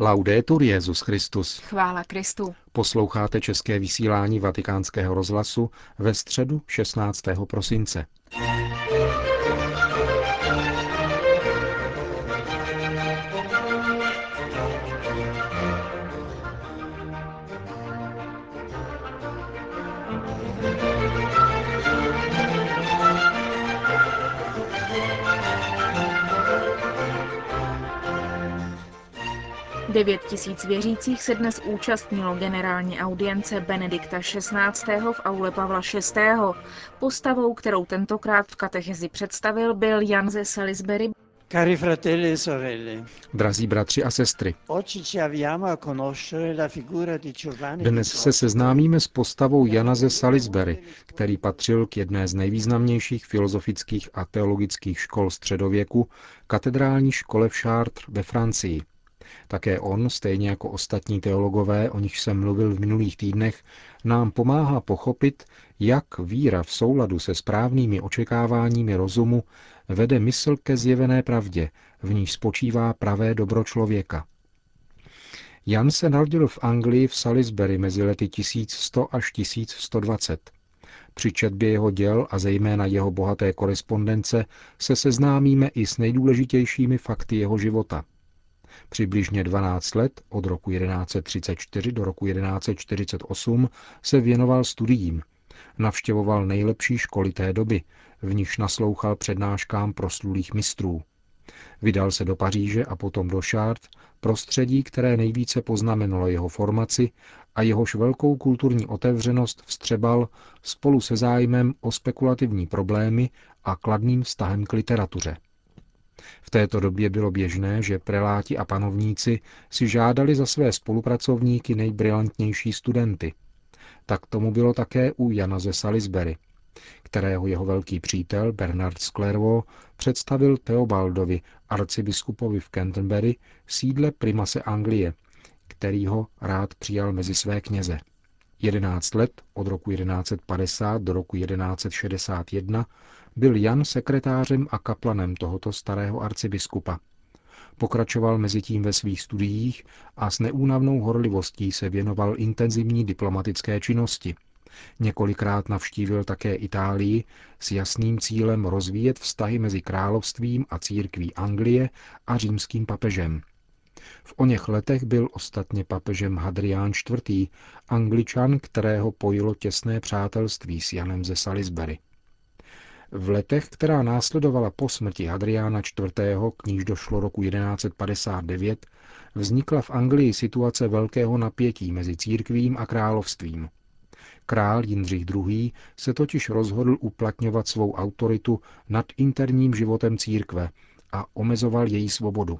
Laudetur Jezus Christus. Chvála Kristu. Posloucháte české vysílání Vatikánského rozhlasu ve středu 16. prosince. Devět tisíc věřících se dnes účastnilo generální audience Benedikta XVI. v aule Pavla VI. Postavou, kterou tentokrát v katechezi představil, byl Jan ze Salisbury. Cari fratelli e sorelle, Drazí bratři a sestry, dnes se seznámíme s postavou Jana ze Salisbury, který patřil k jedné z nejvýznamnějších filozofických a teologických škol středověku, katedrální škole v Chartres ve Francii. Také on, stejně jako ostatní teologové, o nich jsem mluvil v minulých týdnech, nám pomáhá pochopit, jak víra v souladu se správnými očekáváními rozumu vede mysl ke zjevené pravdě, v níž spočívá pravé dobro člověka. Jan se narodil v Anglii v Salisbury mezi lety 1100 až 1120. Při četbě jeho děl a zejména jeho bohaté korespondence se seznámíme i s nejdůležitějšími fakty jeho života – Přibližně 12 let, od roku 1134 do roku 1148, se věnoval studiím. Navštěvoval nejlepší školy té doby, v nichž naslouchal přednáškám proslulých mistrů. Vydal se do Paříže a potom do Chartres, prostředí, které nejvíce poznamenalo jeho formaci a jehož velkou kulturní otevřenost vstřebal spolu se zájmem o spekulativní problémy a kladným vztahem k literatuře. V této době bylo běžné, že preláti a panovníci si žádali za své spolupracovníky nejbrilantnější studenty. Tak tomu bylo také u Jana ze Salisbury, kterého jeho velký přítel Bernard Sklervo představil Theobaldovi, arcibiskupovi v Canterbury, sídle primase Anglie, který ho rád přijal mezi své kněze. 11 let, od roku 1150 do roku 1161, byl Jan sekretářem a kaplanem tohoto starého arcibiskupa. Pokračoval mezi tím ve svých studiích a s neúnavnou horlivostí se věnoval intenzivní diplomatické činnosti. Několikrát navštívil také Itálii s jasným cílem rozvíjet vztahy mezi královstvím a církví Anglie a římským papežem. V oněch letech byl ostatně papežem Hadrián IV., angličan, kterého pojilo těsné přátelství s Janem ze Salisbury. V letech, která následovala po smrti Hadriána IV., k níž došlo roku 1159, vznikla v Anglii situace velkého napětí mezi církvím a královstvím. Král Jindřich II. se totiž rozhodl uplatňovat svou autoritu nad interním životem církve a omezoval její svobodu.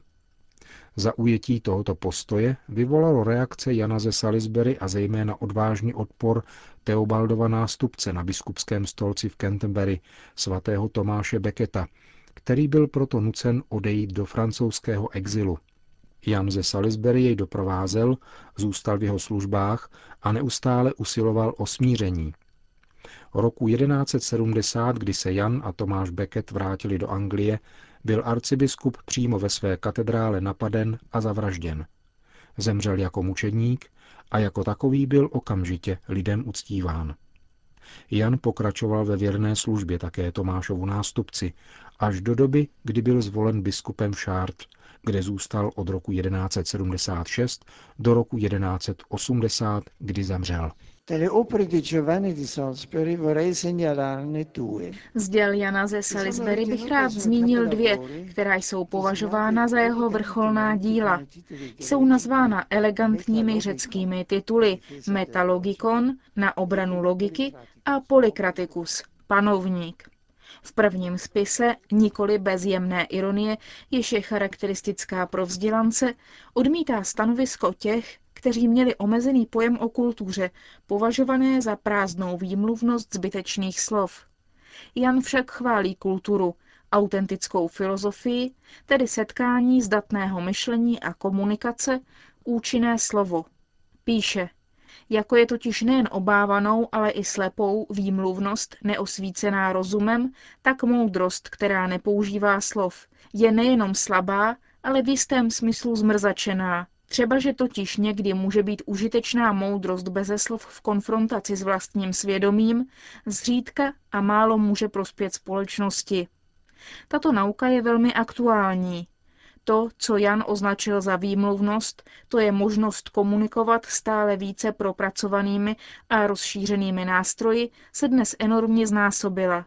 Zaujetí tohoto postoje vyvolalo reakce Jana ze Salisbury a zejména odvážný odpor Teobaldova nástupce na biskupském stolci v Canterbury, svatého Tomáše Beketa, který byl proto nucen odejít do francouzského exilu. Jan ze Salisbury jej doprovázel, zůstal v jeho službách a neustále usiloval o smíření. Roku 1170, kdy se Jan a Tomáš Becket vrátili do Anglie, byl arcibiskup přímo ve své katedrále napaden a zavražděn. Zemřel jako mučedník a jako takový byl okamžitě lidem uctíván. Jan pokračoval ve věrné službě také Tomášovu nástupci až do doby, kdy byl zvolen biskupem v Chartres, kde zůstal od roku 1176 do roku 1180, kdy zemřel. Delle opere di Giovanni di Salisbury vorrei segnalarne due. Z děl Jana ze Salisbury bych rád zmínil dvě, která jsou považována za jeho vrcholná díla. Jsou nazvána elegantními řeckými tituly Metalogikon na obranu logiky a Polykratikus, panovník. V prvním spise, nikoli bez jemné ironie, jež je charakteristická pro vzdělance, odmítá stanovisko těch, kteří měli omezený pojem o kultuře, považované za prázdnou výmluvnost zbytečných slov. Jan však chválí kulturu, autentickou filozofii, tedy setkání zdatného myšlení a komunikace, účinné slovo. Píše, jako je totiž nejen obávanou, ale i slepou výmluvnost neosvícená rozumem, tak moudrost, která nepoužívá slov, je nejenom slabá, ale v jistém smyslu zmrzačená, Třeba, že totiž někdy může být užitečná moudrost beze slov v konfrontaci s vlastním svědomím, zřídka a málo může prospět společnosti. Tato nauka je velmi aktuální. To, co Jan označil za výmluvnost, to je možnost komunikovat stále více propracovanými a rozšířenými nástroji, se dnes enormně znásobila.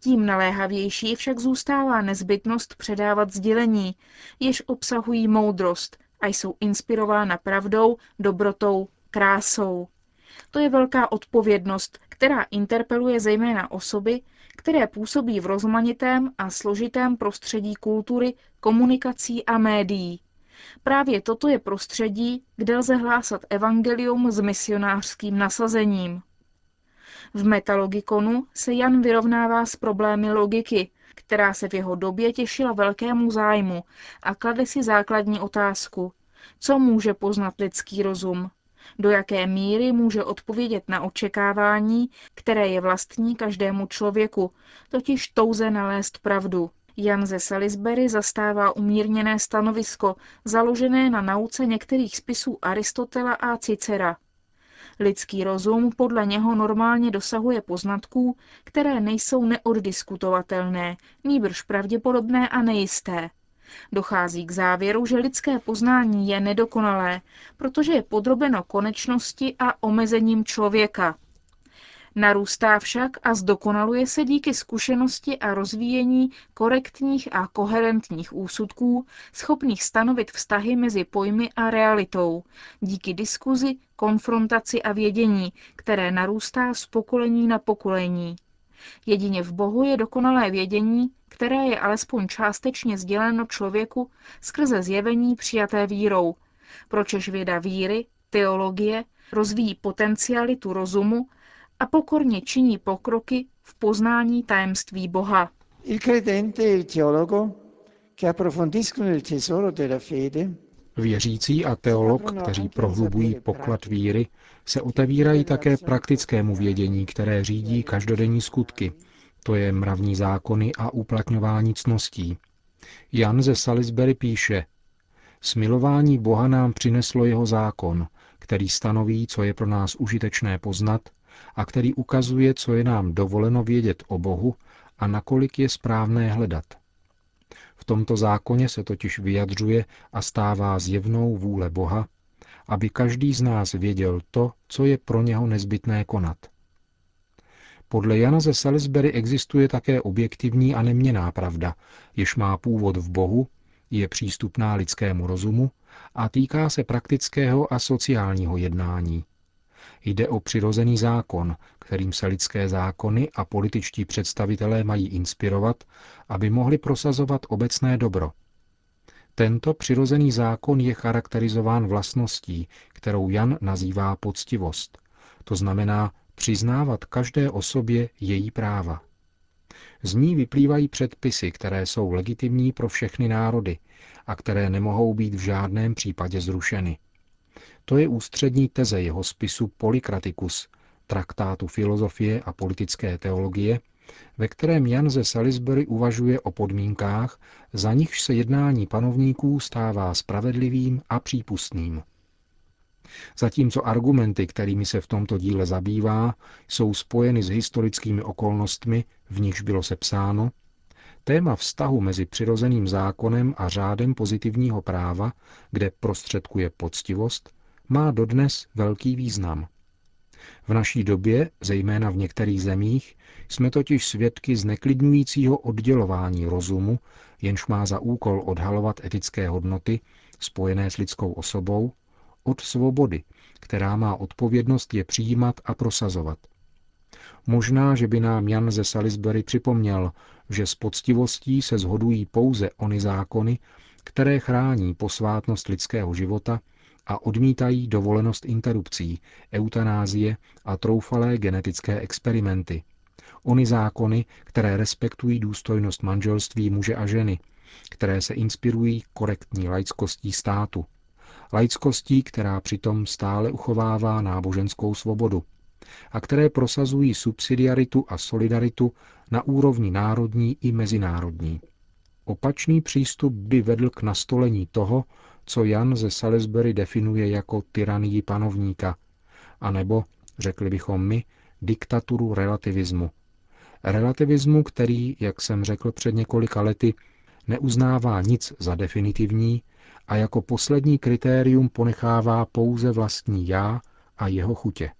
Tím naléhavější však zůstává nezbytnost předávat sdělení, jež obsahují moudrost a jsou inspirována pravdou, dobrotou, krásou. To je velká odpovědnost, která interpeluje zejména osoby, které působí v rozmanitém a složitém prostředí kultury, komunikací a médií. Právě toto je prostředí, kde lze hlásat evangelium s misionářským nasazením. V metalogikonu se Jan vyrovnává s problémy logiky, která se v jeho době těšila velkému zájmu a klade si základní otázku. Co může poznat lidský rozum? Do jaké míry může odpovědět na očekávání, které je vlastní každému člověku, totiž touze nalézt pravdu. Jan ze Salisbury zastává umírněné stanovisko, založené na nauce některých spisů Aristotela a Cicera. Lidský rozum podle něho normálně dosahuje poznatků, které nejsou neoddiskutovatelné, nýbrž pravděpodobné a nejisté. Dochází k závěru, že lidské poznání je nedokonalé, protože je podrobeno konečnosti a omezením člověka. Narůstá však a zdokonaluje se díky zkušenosti a rozvíjení korektních a koherentních úsudků, schopných stanovit vztahy mezi pojmy a realitou, díky diskuzi, konfrontaci a vědění, které narůstá z pokolení na pokolení. Jedině v Bohu je dokonalé vědění, které je alespoň částečně sděleno člověku skrze zjevení přijaté vírou, pročež věda víry, teologie, rozvíjí potencialitu rozumu a pokorně činí pokroky v poznání tajemství Boha. Il credente e il teologo che approfondiscono il tesoro della fede Věřící a teolog, kteří prohlubují poklad víry, se otevírají také praktickému vědění, které řídí každodenní skutky, to je mravní zákony a uplatňování cností. Jan ze Salisbury píše, Smilování Boha nám přineslo jeho zákon, který stanoví, co je pro nás užitečné poznat a který ukazuje, co je nám dovoleno vědět o Bohu a nakolik je správné hledat. V tomto zákoně se totiž vyjadřuje a stává zjevnou vůle Boha, aby každý z nás věděl to, co je pro něho nezbytné konat. Podle Jana ze Salisbury existuje také objektivní a neměná pravda, jež má původ v Bohu, je přístupná lidskému rozumu a týká se praktického a sociálního jednání. Jde o přirozený zákon, kterým se lidské zákony a političtí představitelé mají inspirovat, aby mohli prosazovat obecné dobro. Tento přirozený zákon je charakterizován vlastností, kterou Jan nazývá poctivost, to znamená přiznávat každé osobě její práva. Z ní vyplývají předpisy, které jsou legitimní pro všechny národy a které nemohou být v žádném případě zrušeny. To je ústřední teze jeho spisu Polykraticus, traktátu filozofie a politické teologie, ve kterém Jan ze Salisbury uvažuje o podmínkách, za nichž se jednání panovníků stává spravedlivým a přípustným. Zatímco argumenty, kterými se v tomto díle zabývá, jsou spojeny s historickými okolnostmi, v nichž bylo sepsáno, téma vztahu mezi přirozeným zákonem a řádem pozitivního práva, kde prostředkuje poctivost, má dodnes velký význam. V naší době, zejména v některých zemích, jsme totiž svědky zneklidňujícího oddělování rozumu, jenž má za úkol odhalovat etické hodnoty spojené s lidskou osobou, od svobody, která má odpovědnost je přijímat a prosazovat. Možná, že by nám Jan ze Salisbury připomněl, že s poctivostí se zhodují pouze ony zákony, které chrání posvátnost lidského života a odmítají dovolenost interrupcí, eutanázie a troufalé genetické experimenty. Ony zákony, které respektují důstojnost manželství muže a ženy, které se inspirují korektní laickostí státu, laickostí, která přitom stále uchovává náboženskou svobodu a které prosazují subsidiaritu a solidaritu na úrovni národní i mezinárodní. Opačný přístup by vedl k nastolení toho, co Jan ze Salisbury definuje jako tyranii panovníka, anebo, řekli bychom my, diktaturu relativismu. Relativismu, který, jak jsem řekl před několika lety, neuznává nic za definitivní a jako poslední kritérium ponechává pouze vlastní já a jeho chutě.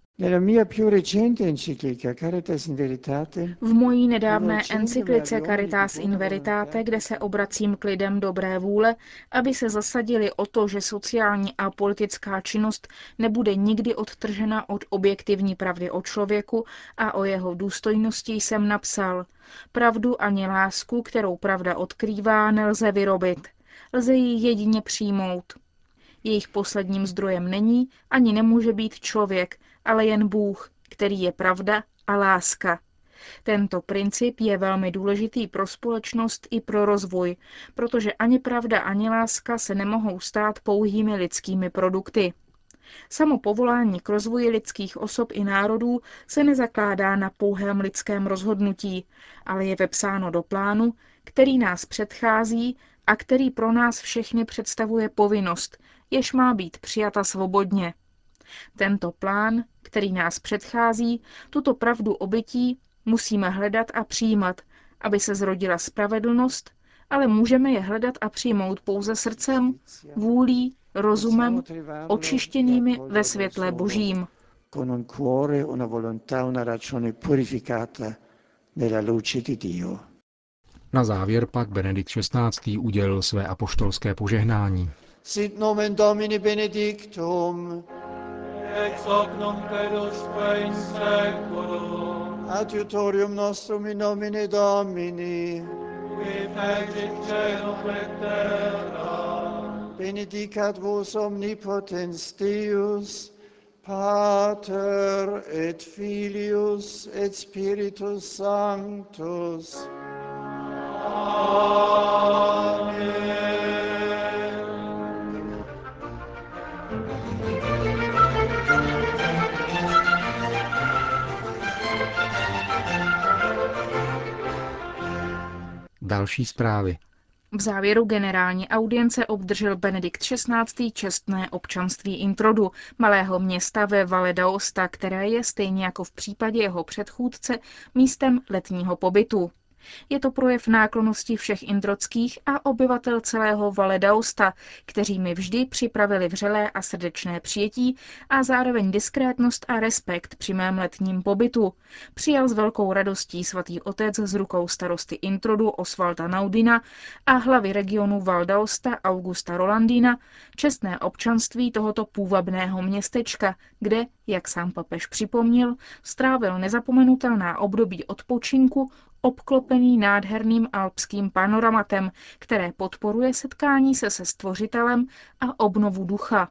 V mojí nedávné encyklice Caritas in Veritate, kde se obracím k lidem dobré vůle, aby se zasadili o to, že sociální a politická činnost nebude nikdy odtržena od objektivní pravdy o člověku a o jeho důstojnosti jsem napsal. Pravdu ani lásku, kterou pravda odkrývá, nelze vyrobit. Lze ji jedině přijmout. Jejich posledním zdrojem není ani nemůže být člověk, ale jen Bůh, který je pravda a láska. Tento princip je velmi důležitý pro společnost i pro rozvoj, protože ani pravda, ani láska se nemohou stát pouhými lidskými produkty. Samo povolání k rozvoji lidských osob i národů se nezakládá na pouhém lidském rozhodnutí, ale je vepsáno do plánu, který nás předchází a který pro nás všechny představuje povinnost, jež má být přijata svobodně. Tento plán, který nás předchází, tuto pravdu obytí musíme hledat a přijímat, aby se zrodila spravedlnost, ale můžeme je hledat a přijmout pouze srdcem, vůlí, rozumem, očištěnými ve světle božím. Con un cuore, una volontà, una ragione purificata nella luce di Dio. Na závěr pak Benedikt XVI. udělil své apoštolské požehnání. Sit nomen Domini benedictum, ex hoc nunc usque in seculum, adiutorium nostrum in nomine Domini, qui fecit celum et terra, benedicat vos omnipotens Deus, Pater et Filius et Spiritus Sanctus. Další zprávy. V závěru generální audience obdržel Benedikt XVI. čestné občanství Introdu, malého města ve Valle d'Aosta, které je stejně jako v případě jeho předchůdce místem letního pobytu. Je to projev náklonosti všech indrockých a obyvatel celého Vale d'Aosta, kteří mi vždy připravili vřelé a srdečné přijetí a zároveň diskrétnost a respekt při mém letním pobytu. Přijal s velkou radostí svatý otec z rukou starosty Introdu Osvalda Naudina a hlavy regionu Val d'Aosta Augusta Rolandina čestné občanství tohoto půvabného městečka, kde, jak sám papež připomněl, strávil nezapomenutelná období odpočinku, obklopený nádherným alpským panoramatem, které podporuje setkání se se stvořitelem a obnovu ducha.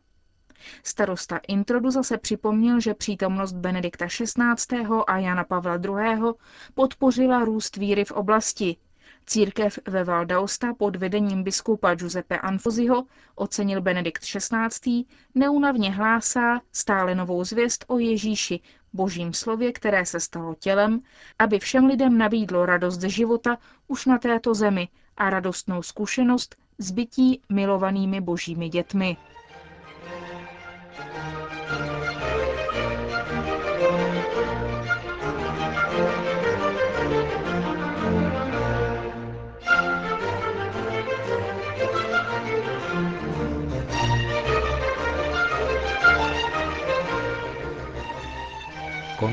Starosta Introdu zase připomněl, že přítomnost Benedikta XVI. a Jana Pavla II. podpořila růst víry v oblasti. Církev ve Valdausta pod vedením biskupa Giuseppe Anfoziho ocenil Benedikt XVI. neunavně hlásá stále novou zvěst o Ježíši, božím slově, které se stalo tělem, aby všem lidem nabídlo radost ze života už na této zemi a radostnou zkušenost s bytí milovanými božími dětmi.